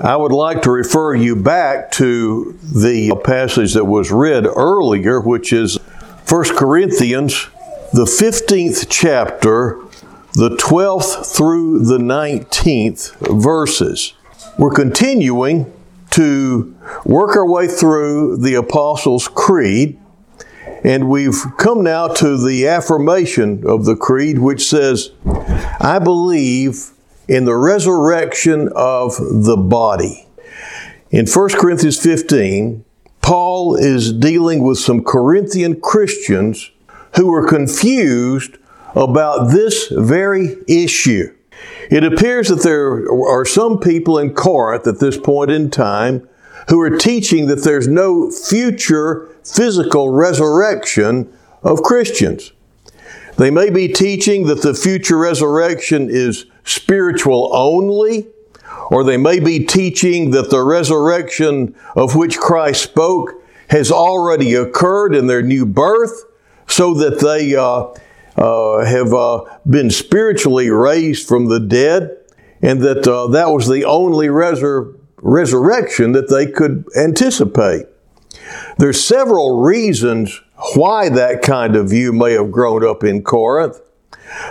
I would like to refer you back to the passage that was read earlier, which is 1 Corinthians, the 15th chapter, the 12th through the 19th verses. We're continuing to work our way through the Apostles' Creed, and we've come now to the affirmation of the Creed, which says, I believe in the resurrection of the body. In 1 Corinthians 15, Paul is dealing with some Corinthian Christians who were confused about this very issue. It appears that there are some people in Corinth at this point in time who are teaching that there's no future physical resurrection of Christians. They may be teaching that the future resurrection is spiritual only, or they may be teaching that the resurrection of which Christ spoke has already occurred in their new birth, so that they uh, uh, have uh, been spiritually raised from the dead, and that uh, that was the only resur- resurrection that they could anticipate. There's several reasons why that kind of view may have grown up in Corinth.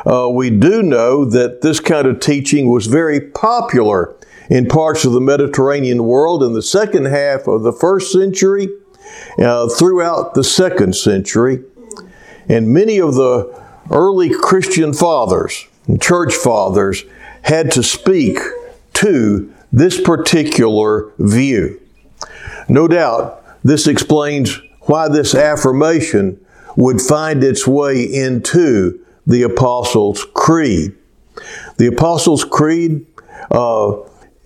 Uh, we do know that this kind of teaching was very popular in parts of the Mediterranean world in the second half of the first century, uh, throughout the second century. And many of the early Christian fathers and church fathers had to speak to this particular view. No doubt, this explains why this affirmation would find its way into the Apostles' Creed. The Apostles' Creed uh,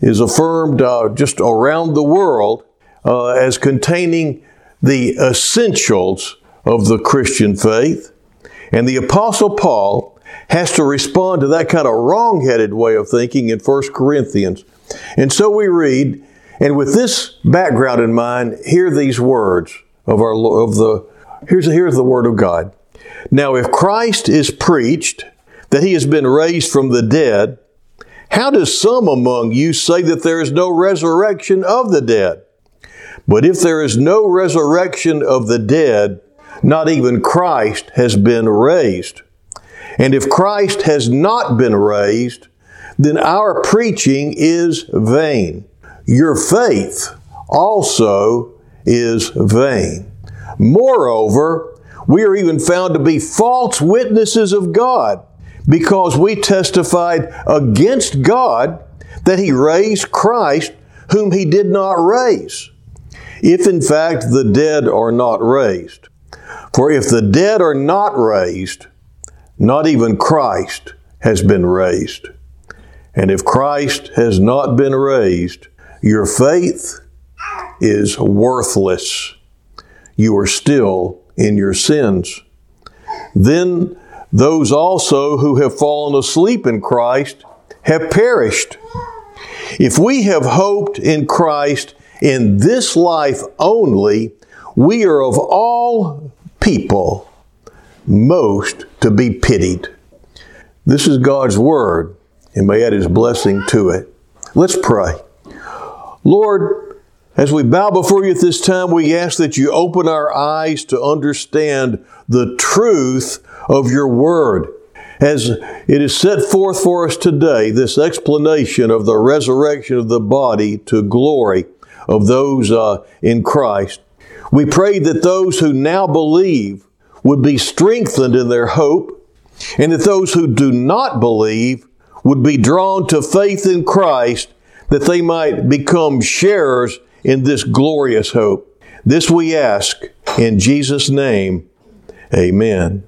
is affirmed uh, just around the world uh, as containing the essentials of the Christian faith. And the Apostle Paul has to respond to that kind of wrong headed way of thinking in 1 Corinthians. And so we read, and with this background in mind, hear these words of our of the here's here's the word of God. Now, if Christ is preached that he has been raised from the dead, how does some among you say that there is no resurrection of the dead? But if there is no resurrection of the dead, not even Christ has been raised. And if Christ has not been raised, then our preaching is vain. Your faith also is vain. Moreover, we are even found to be false witnesses of God because we testified against God that He raised Christ whom He did not raise. If in fact the dead are not raised. For if the dead are not raised, not even Christ has been raised. And if Christ has not been raised, your faith is worthless. You are still in your sins. Then those also who have fallen asleep in Christ have perished. If we have hoped in Christ in this life only, we are of all people most to be pitied. This is God's word, and may add his blessing to it. Let's pray. Lord, as we bow before you at this time, we ask that you open our eyes to understand the truth of your word. As it is set forth for us today, this explanation of the resurrection of the body to glory of those uh, in Christ, we pray that those who now believe would be strengthened in their hope, and that those who do not believe would be drawn to faith in Christ that they might become sharers in this glorious hope. This we ask in Jesus' name. Amen.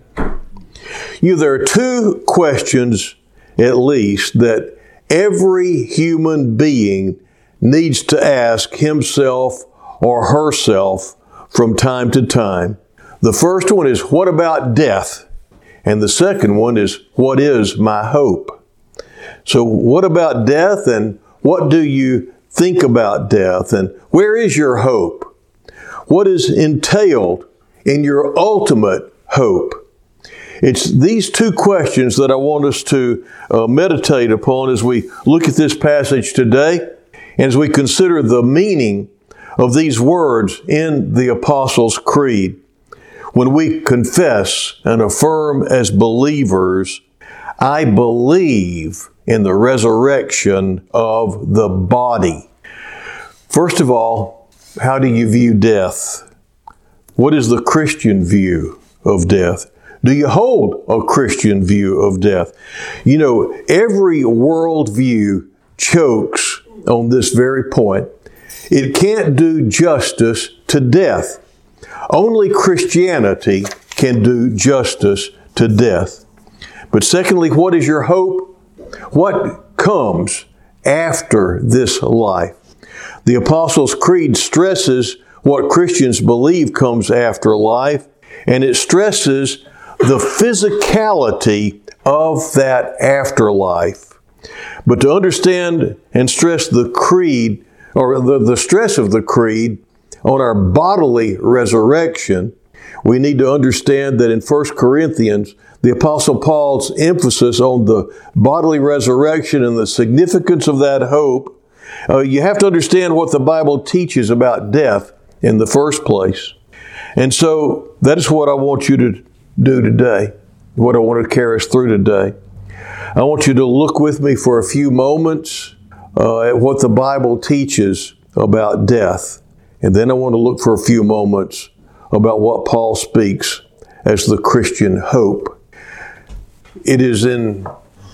You, there are two questions at least that every human being needs to ask himself or herself from time to time. The first one is, What about death? And the second one is, What is my hope? So, what about death and what do you think about death? And where is your hope? What is entailed in your ultimate hope? It's these two questions that I want us to uh, meditate upon as we look at this passage today. And as we consider the meaning of these words in the Apostles' Creed, when we confess and affirm as believers, I believe in the resurrection of the body. First of all, how do you view death? What is the Christian view of death? Do you hold a Christian view of death? You know, every worldview chokes on this very point. It can't do justice to death. Only Christianity can do justice to death. But secondly, what is your hope? What comes after this life? The Apostles' Creed stresses what Christians believe comes after life, and it stresses the physicality of that afterlife. But to understand and stress the creed, or the, the stress of the creed on our bodily resurrection, we need to understand that in 1 Corinthians, the Apostle Paul's emphasis on the bodily resurrection and the significance of that hope, uh, you have to understand what the Bible teaches about death in the first place. And so that is what I want you to do today, what I want to carry us through today. I want you to look with me for a few moments uh, at what the Bible teaches about death. And then I want to look for a few moments about what Paul speaks as the Christian hope. It is in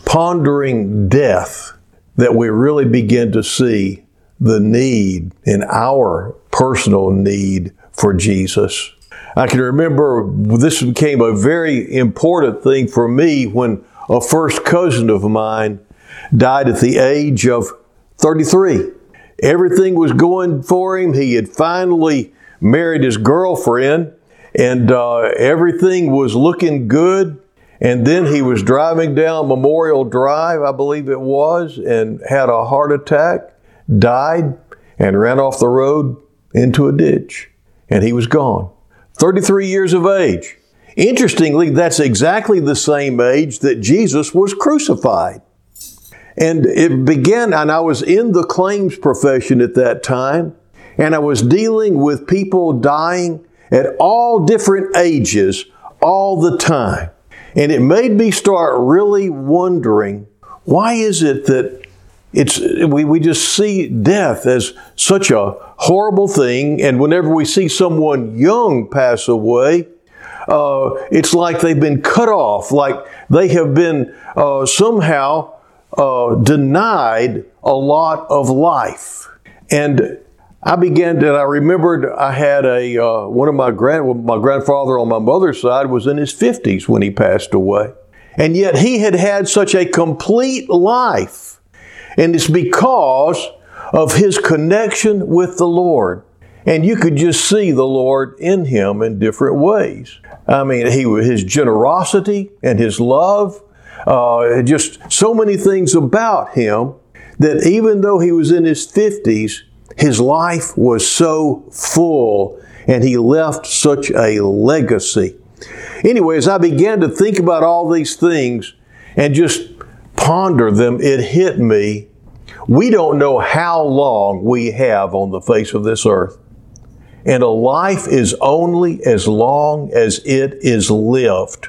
pondering death that we really begin to see the need in our personal need for Jesus. I can remember this became a very important thing for me when a first cousin of mine died at the age of 33. Everything was going for him. He had finally married his girlfriend, and uh, everything was looking good. And then he was driving down Memorial Drive, I believe it was, and had a heart attack, died, and ran off the road into a ditch. And he was gone. 33 years of age. Interestingly, that's exactly the same age that Jesus was crucified. And it began, and I was in the claims profession at that time, and I was dealing with people dying at all different ages all the time. And it made me start really wondering why is it that it's, we, we just see death as such a horrible thing, and whenever we see someone young pass away, uh, it's like they've been cut off, like they have been uh, somehow uh, denied a lot of life. And I began to, I remembered I had a, uh, one of my grand, my grandfather on my mother's side was in his 50s when he passed away. And yet he had had such a complete life. And it's because of his connection with the Lord. And you could just see the Lord in him in different ways. I mean, he his generosity and his love, uh, just so many things about him that even though he was in his 50s, his life was so full and he left such a legacy. Anyway, as I began to think about all these things and just ponder them, it hit me. We don't know how long we have on the face of this earth. And a life is only as long as it is lived.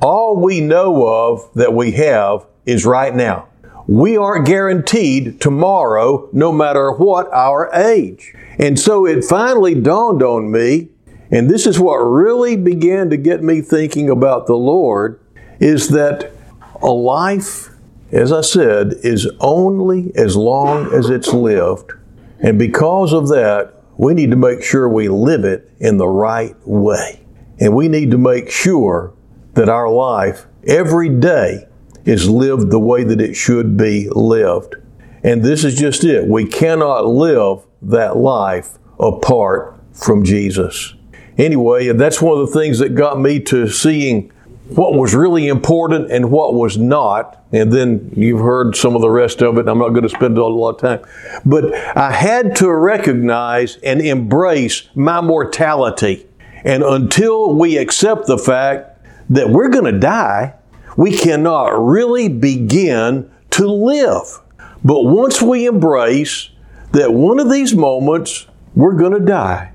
All we know of that we have is right now we aren't guaranteed tomorrow, no matter what our age. And so it finally dawned on me, and this is what really began to get me thinking about the Lord, is that a life, as I said, is only as long as it's lived. And because of that, we need to make sure we live it in the right way. And we need to make sure that our life every day is lived the way that it should be lived. And this is just it. We cannot live that life apart from Jesus. Anyway, that's one of the things that got me to seeing what was really important and what was not. And then you've heard some of the rest of it. I'm not going to spend a lot of time. But I had to recognize and embrace my mortality. And until we accept the fact that we're going to die, we cannot really begin to live. But once we embrace that one of these moments we're going to die.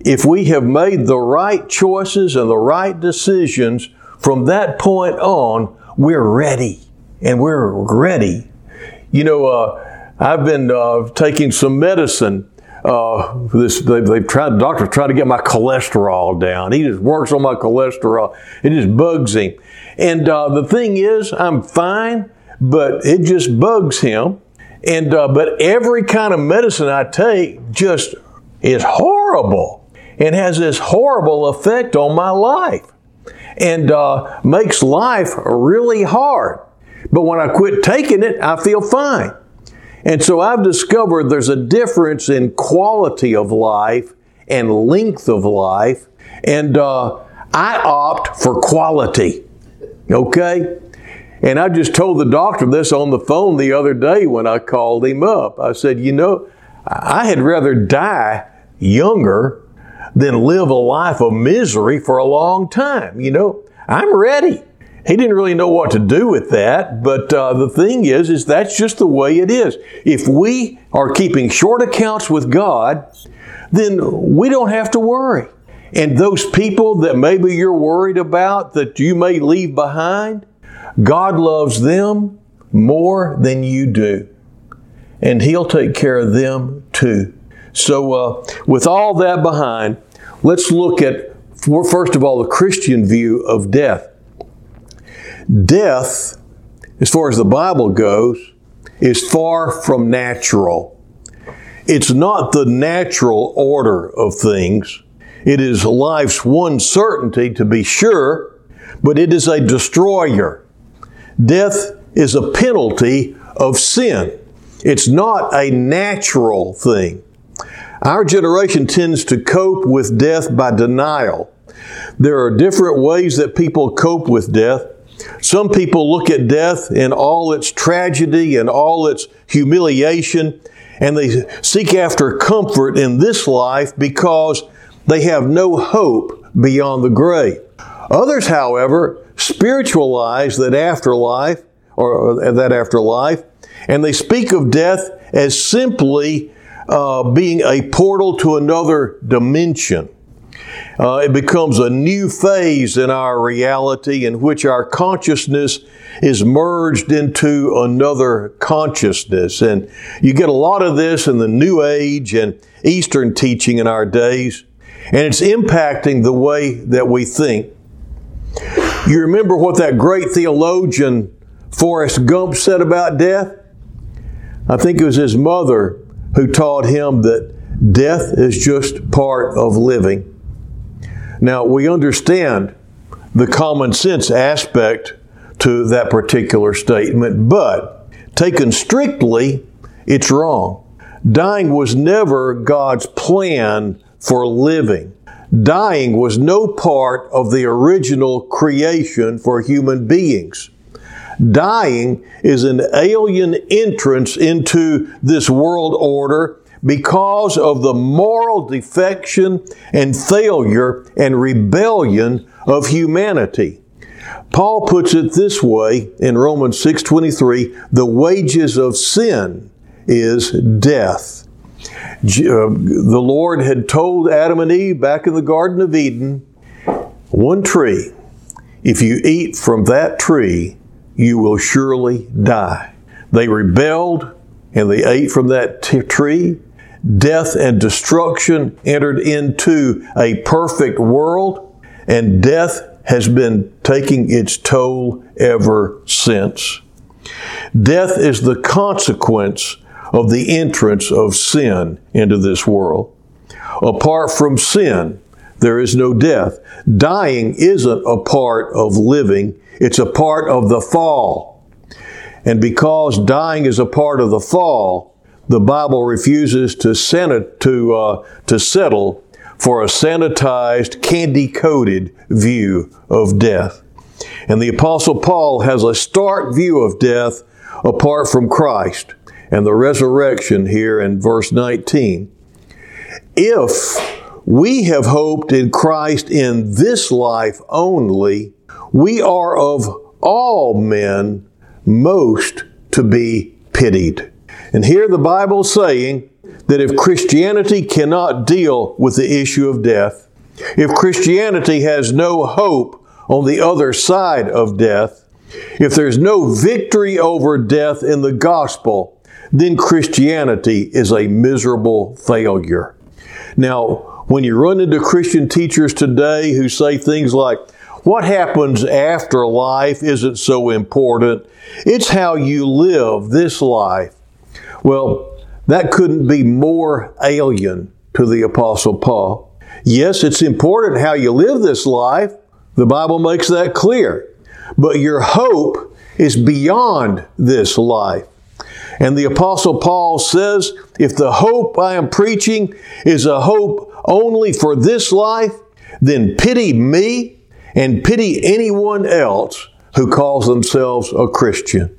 If we have made the right choices and the right decisions from that point on, we're ready. And we're ready. You know, uh, I've been uh, taking some medicine. Uh, this they, have tried. To get my cholesterol down. He just works on my cholesterol. It just bugs him. And uh, the thing is, I'm fine, but it just bugs him. And uh, but every kind of medicine I take just is horrible and has this horrible effect on my life and uh, makes life really hard. But when I quit taking it, I feel fine. And so I've discovered there's a difference in quality of life and length of life, and uh, I opt for quality. Okay? And I just told the doctor this on the phone the other day when I called him up. I said, You know, I had rather die younger than live a life of misery for a long time. You know, I'm ready. He didn't really know what to do with that, but uh, the thing is, is that's just the way it is. If we are keeping short accounts with God, then we don't have to worry. And those people that maybe you're worried about that you may leave behind, God loves them more than you do. And He'll take care of them too. So, uh, with all that behind, let's look at, first of all, the Christian view of death. Death, as far as the Bible goes, is far from natural. It's not the natural order of things. It is life's one certainty, to be sure, but it is a destroyer. Death is a penalty of sin. It's not a natural thing. Our generation tends to cope with death by denial. There are different ways that people cope with death. Some people look at death in all its tragedy and all its humiliation, and they seek after comfort in this life because they have no hope beyond the grave. Others, however, spiritualize that afterlife or that afterlife, and they speak of death as simply uh, being a portal to another dimension. Uh, it becomes a new phase in our reality in which our consciousness is merged into another consciousness. And you get a lot of this in the New Age and Eastern teaching in our days, and it's impacting the way that we think. You remember what that great theologian Forrest Gump said about death? I think it was his mother who taught him that death is just part of living. Now, we understand the common sense aspect to that particular statement, but taken strictly, it's wrong. Dying was never God's plan for living. Dying was no part of the original creation for human beings. Dying is an alien entrance into this world order because of the moral defection and failure and rebellion of humanity. Paul puts it this way in Romans 6:23, the wages of sin is death. Uh, the Lord had told Adam and Eve back in the Garden of Eden, one tree, if you eat from that tree, you will surely die. They rebelled and they ate from that t- tree death and destruction entered into a perfect world, and death has been taking its toll ever since. Death is the consequence of the entrance of sin into this world. Apart from sin, there is no death. Dying isn't a part of living, it's a part of the fall. And because dying is a part of the fall, the Bible refuses to, sanit- to, uh, to settle for a sanitized, candy coated view of death. And the Apostle Paul has a stark view of death apart from Christ and the resurrection here in verse 19. If we have hoped in Christ in this life only, we are of all men most to be pitied. And here the Bible saying that if Christianity cannot deal with the issue of death, if Christianity has no hope on the other side of death, if there's no victory over death in the gospel, then Christianity is a miserable failure. Now, when you run into Christian teachers today who say things like, what happens after life isn't so important, it's how you live this life. Well, that couldn't be more alien to the Apostle Paul. Yes, it's important how you live this life. The Bible makes that clear. But your hope is beyond this life. And the Apostle Paul says, if the hope I am preaching is a hope only for this life, then pity me and pity anyone else who calls themselves a Christian.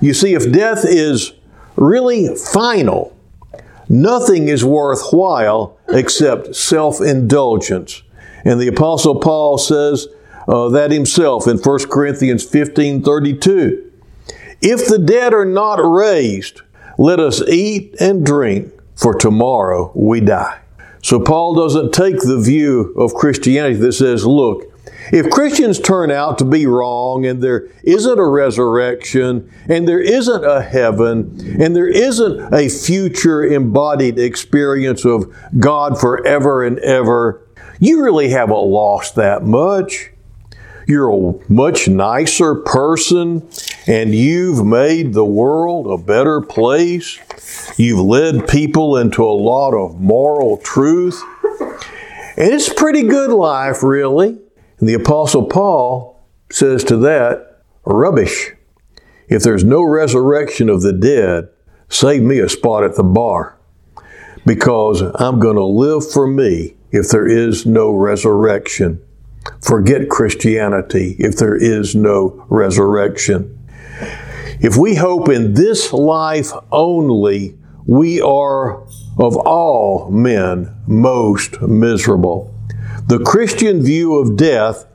You see, if death is really final, nothing is worthwhile except self indulgence. And the Apostle Paul says uh, that himself in 1 Corinthians 15 32. If the dead are not raised, let us eat and drink, for tomorrow we die. So Paul doesn't take the view of Christianity that says, look, if Christians turn out to be wrong and there isn't a resurrection and there isn't a heaven and there isn't a future embodied experience of God forever and ever, you really haven't lost that much. You're a much nicer person and you've made the world a better place. You've led people into a lot of moral truth. And it's a pretty good life, really. And the Apostle Paul says to that, rubbish. If there's no resurrection of the dead, save me a spot at the bar because I'm going to live for me if there is no resurrection. Forget Christianity if there is no resurrection. If we hope in this life only, we are of all men most miserable. The Christian view of death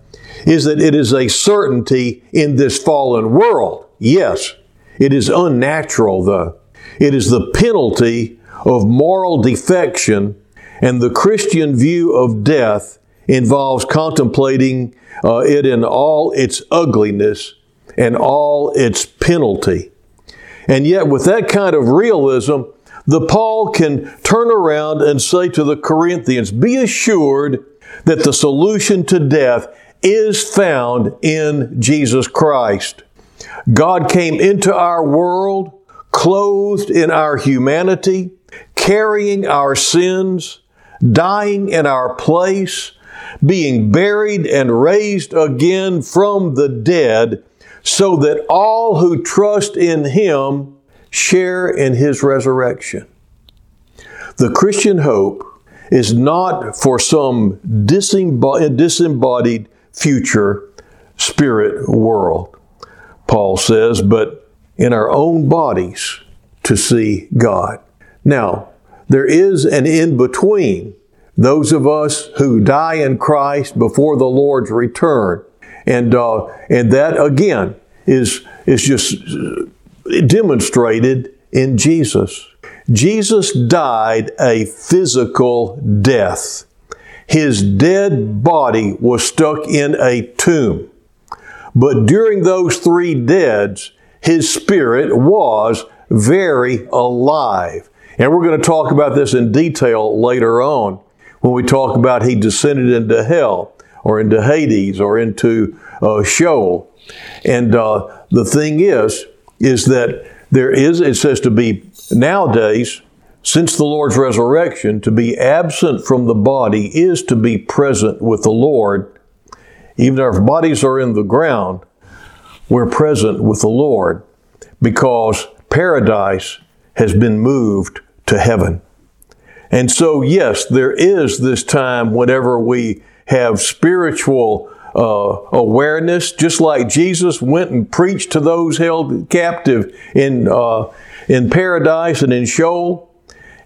is that it is a certainty in this fallen world. Yes, it is unnatural though. It is the penalty of moral defection, and the Christian view of death involves contemplating uh, it in all its ugliness and all its penalty. And yet, with that kind of realism, the Paul can turn around and say to the Corinthians, Be assured that the solution to death is found in Jesus Christ. God came into our world, clothed in our humanity, carrying our sins, dying in our place, being buried and raised again from the dead, so that all who trust in Him share in His resurrection. The Christian hope is not for some disembodied future spirit world, Paul says, but in our own bodies to see God. Now, there is an in between those of us who die in Christ before the Lord's return. And, uh, and that again is, is just demonstrated in Jesus. Jesus died a physical death. His dead body was stuck in a tomb. But during those three deads, his spirit was very alive. And we're going to talk about this in detail later on when we talk about he descended into hell or into Hades or into uh, Sheol. And uh, the thing is, is that there is, it says to be nowadays, since the Lord's resurrection, to be absent from the body is to be present with the Lord. Even if our bodies are in the ground, we're present with the Lord because paradise has been moved to heaven. And so, yes, there is this time whenever we have spiritual uh, awareness, just like Jesus went and preached to those held captive in uh, in paradise and in Sheol,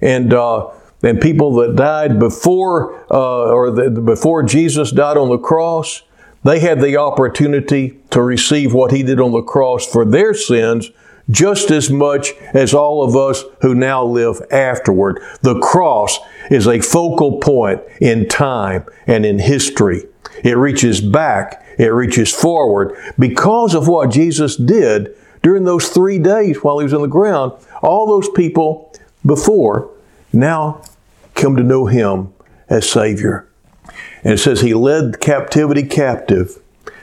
and uh, and people that died before uh, or the, before Jesus died on the cross, they had the opportunity to receive what He did on the cross for their sins, just as much as all of us who now live afterward. The cross is a focal point in time and in history. It reaches back, it reaches forward because of what Jesus did during those three days while he was on the ground. All those people before now come to know him as Savior. And it says he led captivity captive.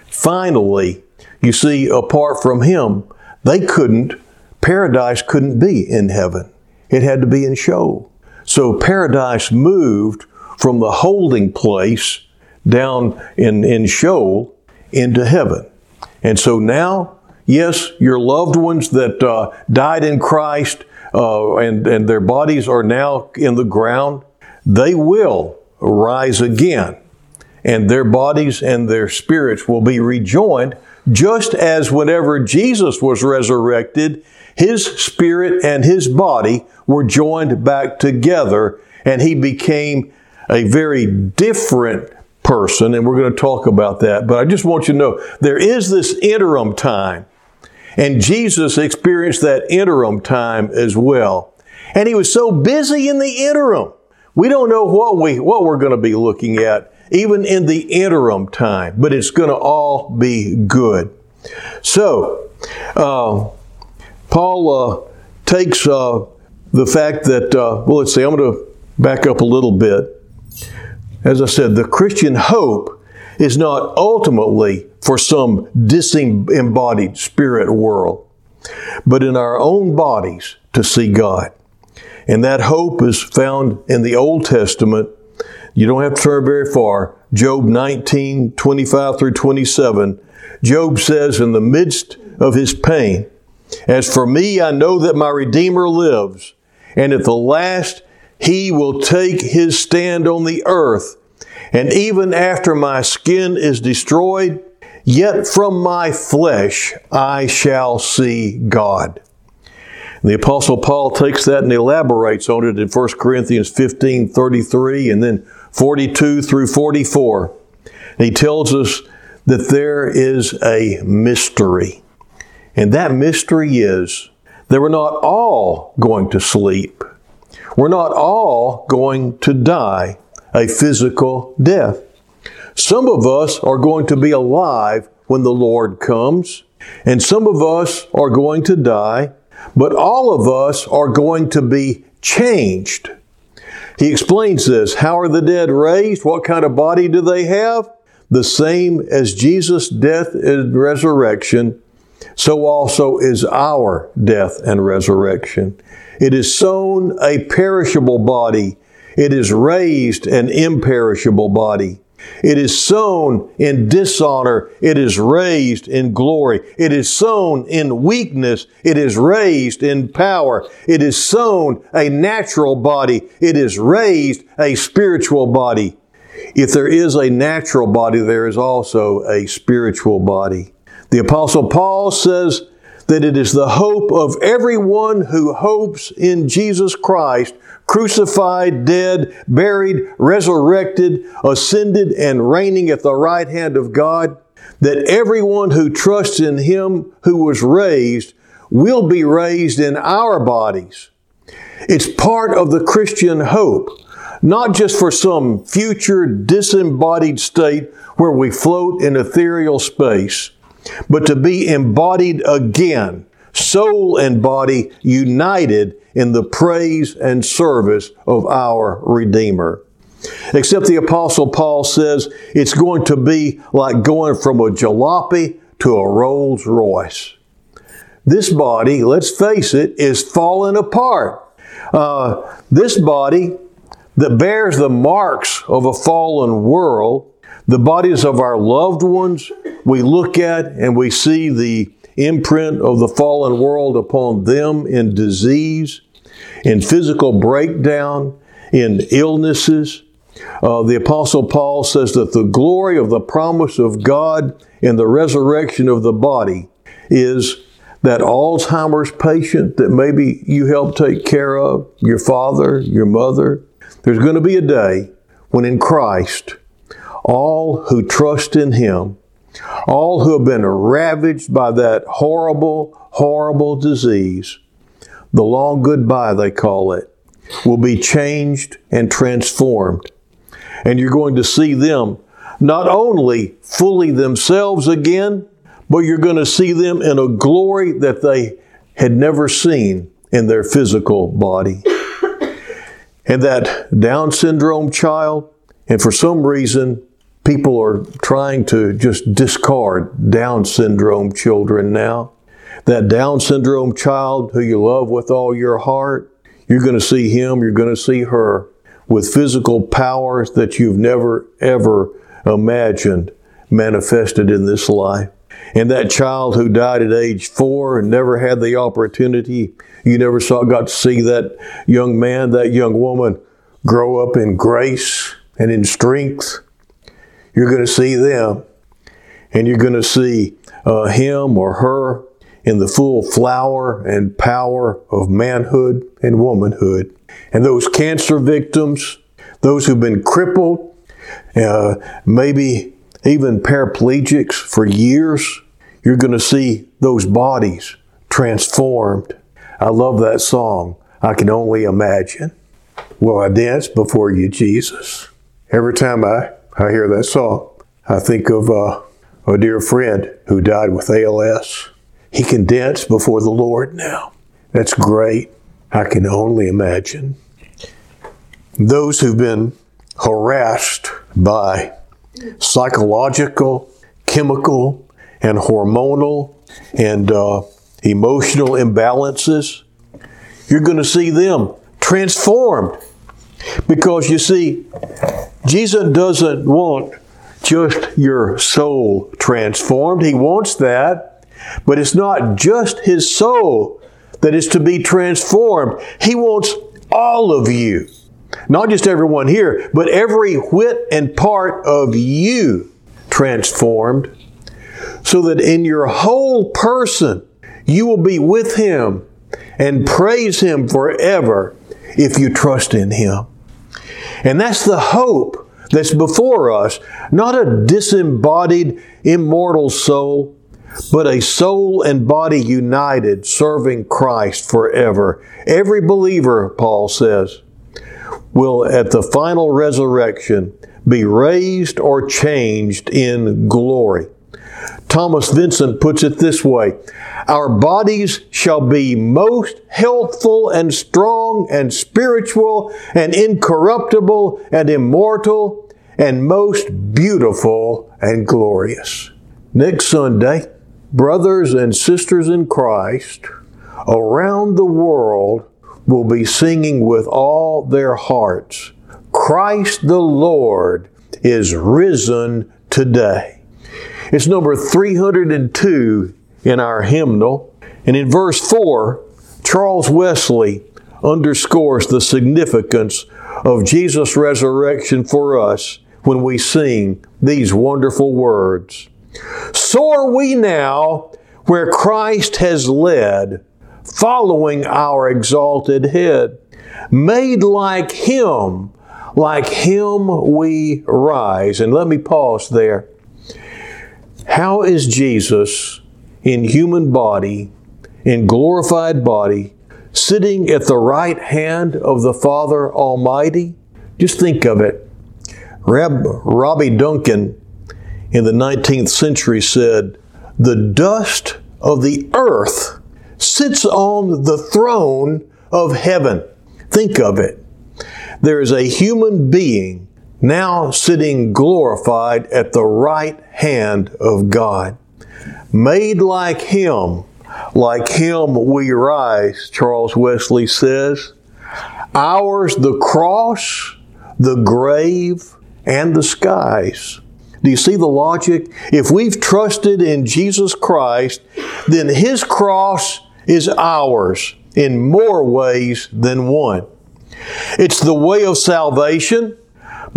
Finally, you see, apart from him, they couldn't, paradise couldn't be in heaven. It had to be in Sheol. So paradise moved from the holding place down in, in Sheol into heaven. And so now, yes, your loved ones that uh, died in Christ uh, and, and their bodies are now in the ground, they will rise again. And their bodies and their spirits will be rejoined, just as whenever Jesus was resurrected, his spirit and his body were joined back together, and he became a very different person, and we're going to talk about that. But I just want you to know there is this interim time, and Jesus experienced that interim time as well. And he was so busy in the interim. We don't know what we what we're going to be looking at even in the interim time, but it's going to all be good. So, uh, Paul uh, takes uh, the fact that, uh, well, let's see, I'm going to back up a little bit. As I said, the Christian hope is not ultimately for some disembodied spirit world, but in our own bodies to see God. And that hope is found in the Old Testament. You don't have to turn very far. Job 19, 25 through 27. Job says, in the midst of his pain, As for me, I know that my Redeemer lives, and at the last he will take his stand on the earth. And even after my skin is destroyed, yet from my flesh I shall see God. The Apostle Paul takes that and elaborates on it in 1 Corinthians 15 33 and then 42 through 44. he tells us that there is a mystery. And that mystery is that we're not all going to sleep. We're not all going to die a physical death. Some of us are going to be alive when the Lord comes, and some of us are going to die, but all of us are going to be changed. He explains this. How are the dead raised? What kind of body do they have? The same as Jesus' death and resurrection, so also is our death and resurrection. It is sown a perishable body. It is raised an imperishable body. It is sown in dishonor. It is raised in glory. It is sown in weakness. It is raised in power. It is sown a natural body. It is raised a spiritual body. If there is a natural body, there is also a spiritual body. The Apostle Paul says that it is the hope of everyone who hopes in Jesus Christ, crucified, dead, buried, resurrected, ascended, and reigning at the right hand of God, that everyone who trusts in Him who was raised will be raised in our bodies. It's part of the Christian hope, not just for some future disembodied state where we float in ethereal space but to be embodied again, soul and body united in the praise and service of our Redeemer. Except the Apostle Paul says it's going to be like going from a jalopy to a Rolls Royce. This body, let's face it, is falling apart. Uh, this body that bears the marks of a fallen world the bodies of our loved ones we look at and we see the imprint of the fallen world upon them in disease, in physical breakdown, in illnesses. Uh, the Apostle Paul says that the glory of the promise of God in the resurrection of the body is that Alzheimer's patient that maybe you help take care of, your father, your mother. There's going to be a day when in Christ, all who trust in Him all who have been ravaged by that horrible, horrible disease, the long goodbye, they call it, will be changed and transformed. And you're going to see them not only fully themselves again, but you're going to see them in a glory that they had never seen in their physical body. And that Down syndrome child, and for some reason, people are trying to just discard Down syndrome children now. That Down syndrome child who you love with all your heart, you're going to see him, you're going to see her with physical powers that you've never ever imagined manifested in this life. And that child who died at age four and never had the opportunity, you never saw, got to see that young man, that young woman grow up in grace and in strength. You're going to see them, and you're going to see uh, him or her in the full flower and power of manhood and womanhood. And those cancer victims, those who've been crippled, uh, maybe even paraplegics for years, you're going to see those bodies transformed. I love that song. I can only imagine. Will I dance before you, Jesus? Every time I, I hear that song, I think of uh, a dear friend who died with ALS. He can dance before the Lord now. That's great. I can only imagine. Those who've been harassed by psychological, chemical, and hormonal and uh, emotional imbalances, you're going to see them transformed. Because you see, Jesus doesn't want just your soul transformed. He wants that, but it's not just his soul that is to be transformed. He wants all of you. Not just everyone here, but every whit and part of you transformed so that in your whole person you will be with Him and praise Him forever if you trust in Him. And that's the hope that's before us, not a disembodied, immortal soul, but a soul and body united serving Christ forever. Every believer, Paul says, will at the final resurrection be raised or changed in glory. Thomas Vincent puts it this way Our bodies shall be most healthful and strong and spiritual and incorruptible and immortal and most beautiful and glorious. Next Sunday, brothers and sisters in Christ around the world will be singing with all their hearts Christ the Lord is risen today. It's number 302 in our hymnal. And in verse 4, Charles Wesley underscores the significance of Jesus' resurrection for us when we sing these wonderful words. Soar we now where Christ has led following our exalted head. Made like Him, like Him we rise. And let me pause there. How is Jesus in human body, in glorified body, sitting at the right hand of the Father Almighty? Just think of it. Reb, Rabbi Duncan in the 19th century said, The dust of the earth sits on the throne of heaven. Think of it. There is a human being now sitting glorified at the right hand of God. Made like Him, like Him we rise, Charles Wesley says. Ours the cross, the grave, and the skies. Do you see the logic? If we've trusted in Jesus Christ, then His cross is ours in more ways than one. It's the way of salvation,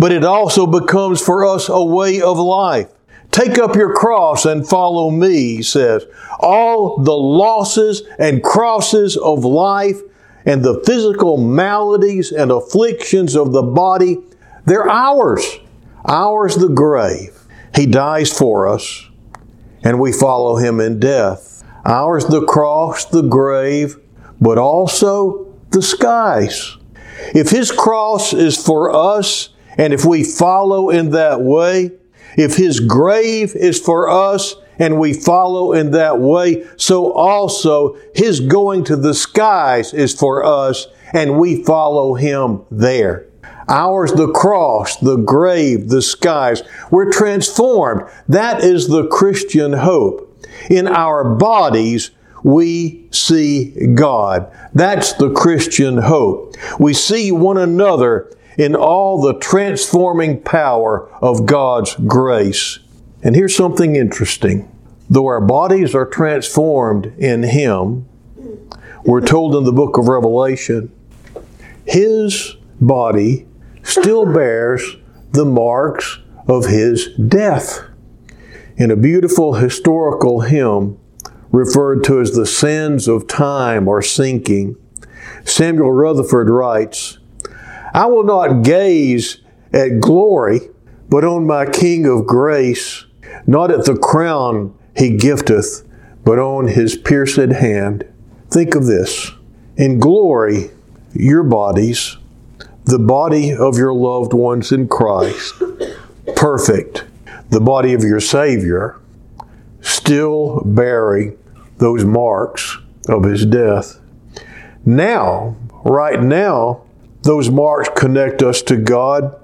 but it also becomes for us a way of life. Take up your cross and follow me, he says. All the losses and crosses of life and the physical maladies and afflictions of the body, they're ours. Ours the grave. He dies for us. and we follow him in death. Ours the cross, the grave, but also the skies. If his cross is for us, and if we follow in that way, if his grave is for us and we follow in that way, so also his going to the skies is for us and we follow him there. Ours, the cross, the grave, the skies. We're transformed. That is the Christian hope. In our bodies, we see God. That's the Christian hope. We see one another in all the transforming power of God's grace. And here's something interesting. Though our bodies are transformed in Him, we're told in the book of Revelation, His body still bears the marks of His death. In a beautiful historical hymn referred to as the sands of time are sinking, Samuel Rutherford writes, I will not gaze at glory, but on my King of grace, not at the crown he gifteth, but on his pierced hand. Think of this. In glory, your bodies, the body of your loved ones in Christ, perfect, the body of your Savior, still bearing those marks of his death. Now, right now, those marks connect us to God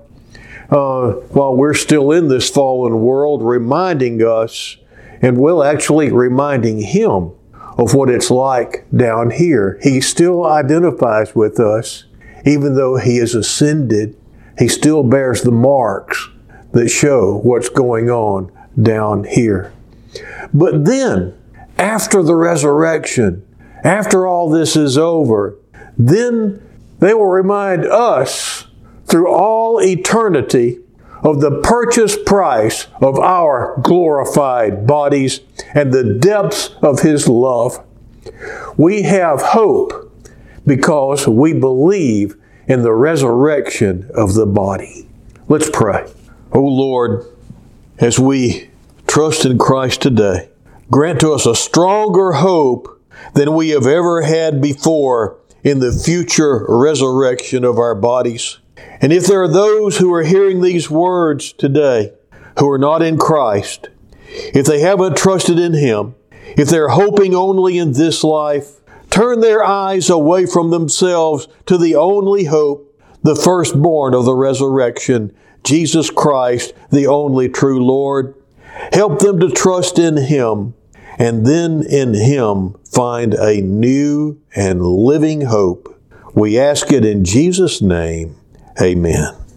uh, while we're still in this fallen world, reminding us, and will actually reminding Him of what it's like down here. He still identifies with us, even though He is ascended, He still bears the marks that show what's going on down here. But then, after the resurrection, after all this is over, then they will remind us through all eternity of the purchase price of our glorified bodies and the depths of His love. We have hope because we believe in the resurrection of the body. Let's pray. O oh Lord, as we trust in Christ today, grant to us a stronger hope than we have ever had before in the future resurrection of our bodies. And if there are those who are hearing these words today who are not in Christ, if they haven't trusted in Him, if they're hoping only in this life, turn their eyes away from themselves to the only hope, the firstborn of the resurrection, Jesus Christ, the only true Lord. Help them to trust in Him and then in Him find a new and living hope. We ask it in Jesus' name. Amen.